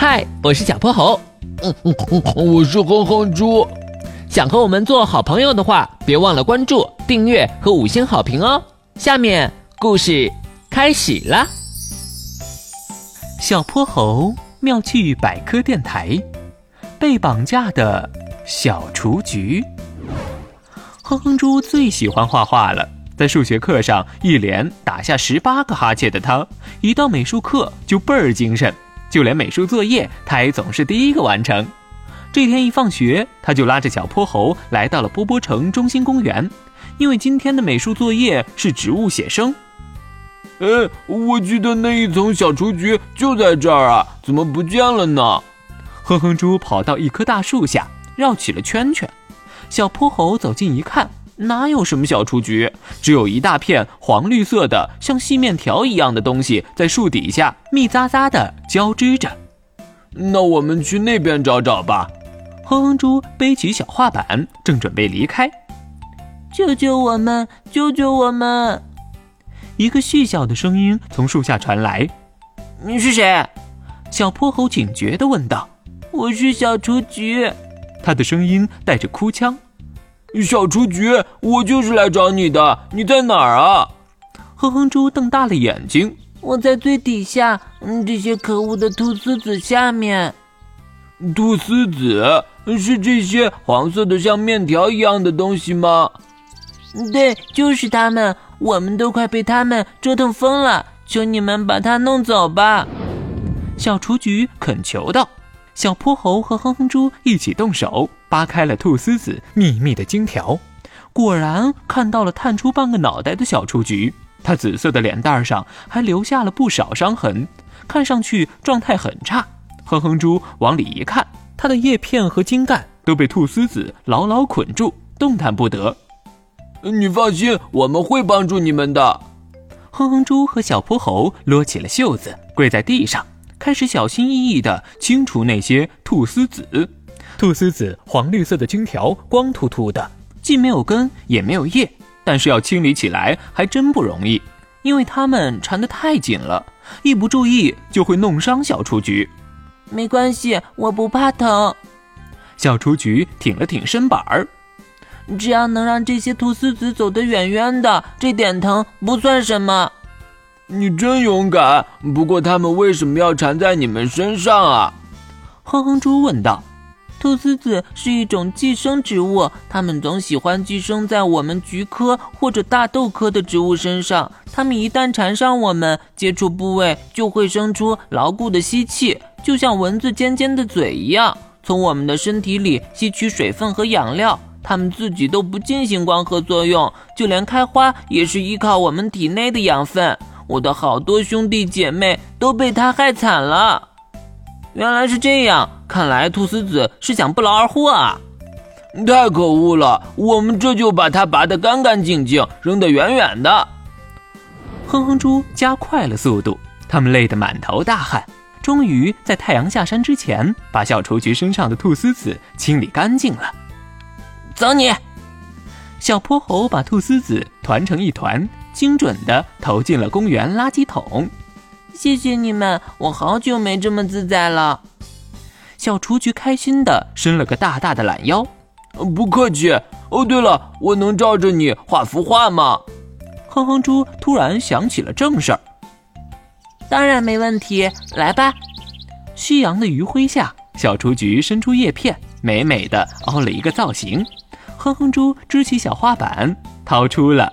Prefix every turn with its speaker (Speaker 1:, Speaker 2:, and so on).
Speaker 1: 嗨，我是小泼猴。
Speaker 2: 嗯嗯嗯，我是哼哼猪。
Speaker 1: 想和我们做好朋友的话，别忘了关注、订阅和五星好评哦。下面故事开始了。
Speaker 3: 小泼猴妙趣百科电台，被绑架的小雏菊。哼哼猪最喜欢画画了，在数学课上一连打下十八个哈欠的他，一到美术课就倍儿精神。就连美术作业，他也总是第一个完成。这天一放学，他就拉着小泼猴来到了波波城中心公园，因为今天的美术作业是植物写生。
Speaker 2: 哎，我记得那一丛小雏菊就在这儿啊，怎么不见了呢？
Speaker 3: 哼哼猪跑到一棵大树下，绕起了圈圈。小泼猴走近一看。哪有什么小雏菊，只有一大片黄绿色的像细面条一样的东西在树底下密匝匝的交织着。
Speaker 2: 那我们去那边找找吧。
Speaker 3: 哼哼猪背起小画板，正准备离开。
Speaker 4: 救救我们！救救我们！
Speaker 3: 一个细小的声音从树下传来。
Speaker 4: 你是谁？
Speaker 3: 小泼猴警觉地问道。
Speaker 4: 我是小雏菊。
Speaker 3: 他的声音带着哭腔。
Speaker 2: 小雏菊，我就是来找你的，你在哪儿啊？
Speaker 3: 哼哼猪瞪大了眼睛，
Speaker 4: 我在最底下，嗯，这些可恶的菟丝子下面。
Speaker 2: 菟丝子是这些黄色的像面条一样的东西吗？
Speaker 4: 对，就是它们，我们都快被它们折腾疯了，求你们把它弄走吧。
Speaker 3: 小雏菊恳求道。小泼猴和哼哼猪一起动手。扒开了兔丝子密密的金条，果然看到了探出半个脑袋的小雏菊。它紫色的脸蛋上还留下了不少伤痕，看上去状态很差。哼哼猪往里一看，它的叶片和茎干都被兔丝子牢牢捆住，动弹不得。
Speaker 2: 你放心，我们会帮助你们的。
Speaker 3: 哼哼猪和小泼猴撸起了袖子，跪在地上，开始小心翼翼地清除那些菟丝子。菟丝子黄绿色的茎条光秃秃的，既没有根也没有叶，但是要清理起来还真不容易，因为它们缠得太紧了，一不注意就会弄伤小雏菊。
Speaker 4: 没关系，我不怕疼。
Speaker 3: 小雏菊挺了挺身板儿，
Speaker 4: 只要能让这些菟丝子走得远远的，这点疼不算什么。
Speaker 2: 你真勇敢，不过它们为什么要缠在你们身上啊？
Speaker 3: 哼哼猪问道。
Speaker 4: 菟丝子是一种寄生植物，它们总喜欢寄生在我们菊科或者大豆科的植物身上。它们一旦缠上我们，接触部位就会生出牢固的吸气，就像蚊子尖尖的嘴一样，从我们的身体里吸取水分和养料。它们自己都不进行光合作用，就连开花也是依靠我们体内的养分。我的好多兄弟姐妹都被他害惨了。原来是这样，看来菟丝子是想不劳而获啊！
Speaker 2: 太可恶了，我们这就把它拔得干干净净，扔得远远的。
Speaker 3: 哼哼猪加快了速度，他们累得满头大汗，终于在太阳下山之前，把小雏菊身上的菟丝子清理干净了。
Speaker 4: 走你！
Speaker 3: 小泼猴把兔丝子团成一团，精准地投进了公园垃圾桶。
Speaker 4: 谢谢你们，我好久没这么自在了。
Speaker 3: 小雏菊开心的伸了个大大的懒腰。
Speaker 2: 不客气。哦，对了，我能照着你画幅画吗？
Speaker 3: 哼哼猪突然想起了正事儿。
Speaker 4: 当然没问题，来吧。
Speaker 3: 夕阳的余晖下，小雏菊伸出叶片，美美的凹了一个造型。哼哼猪支起小画板，掏出了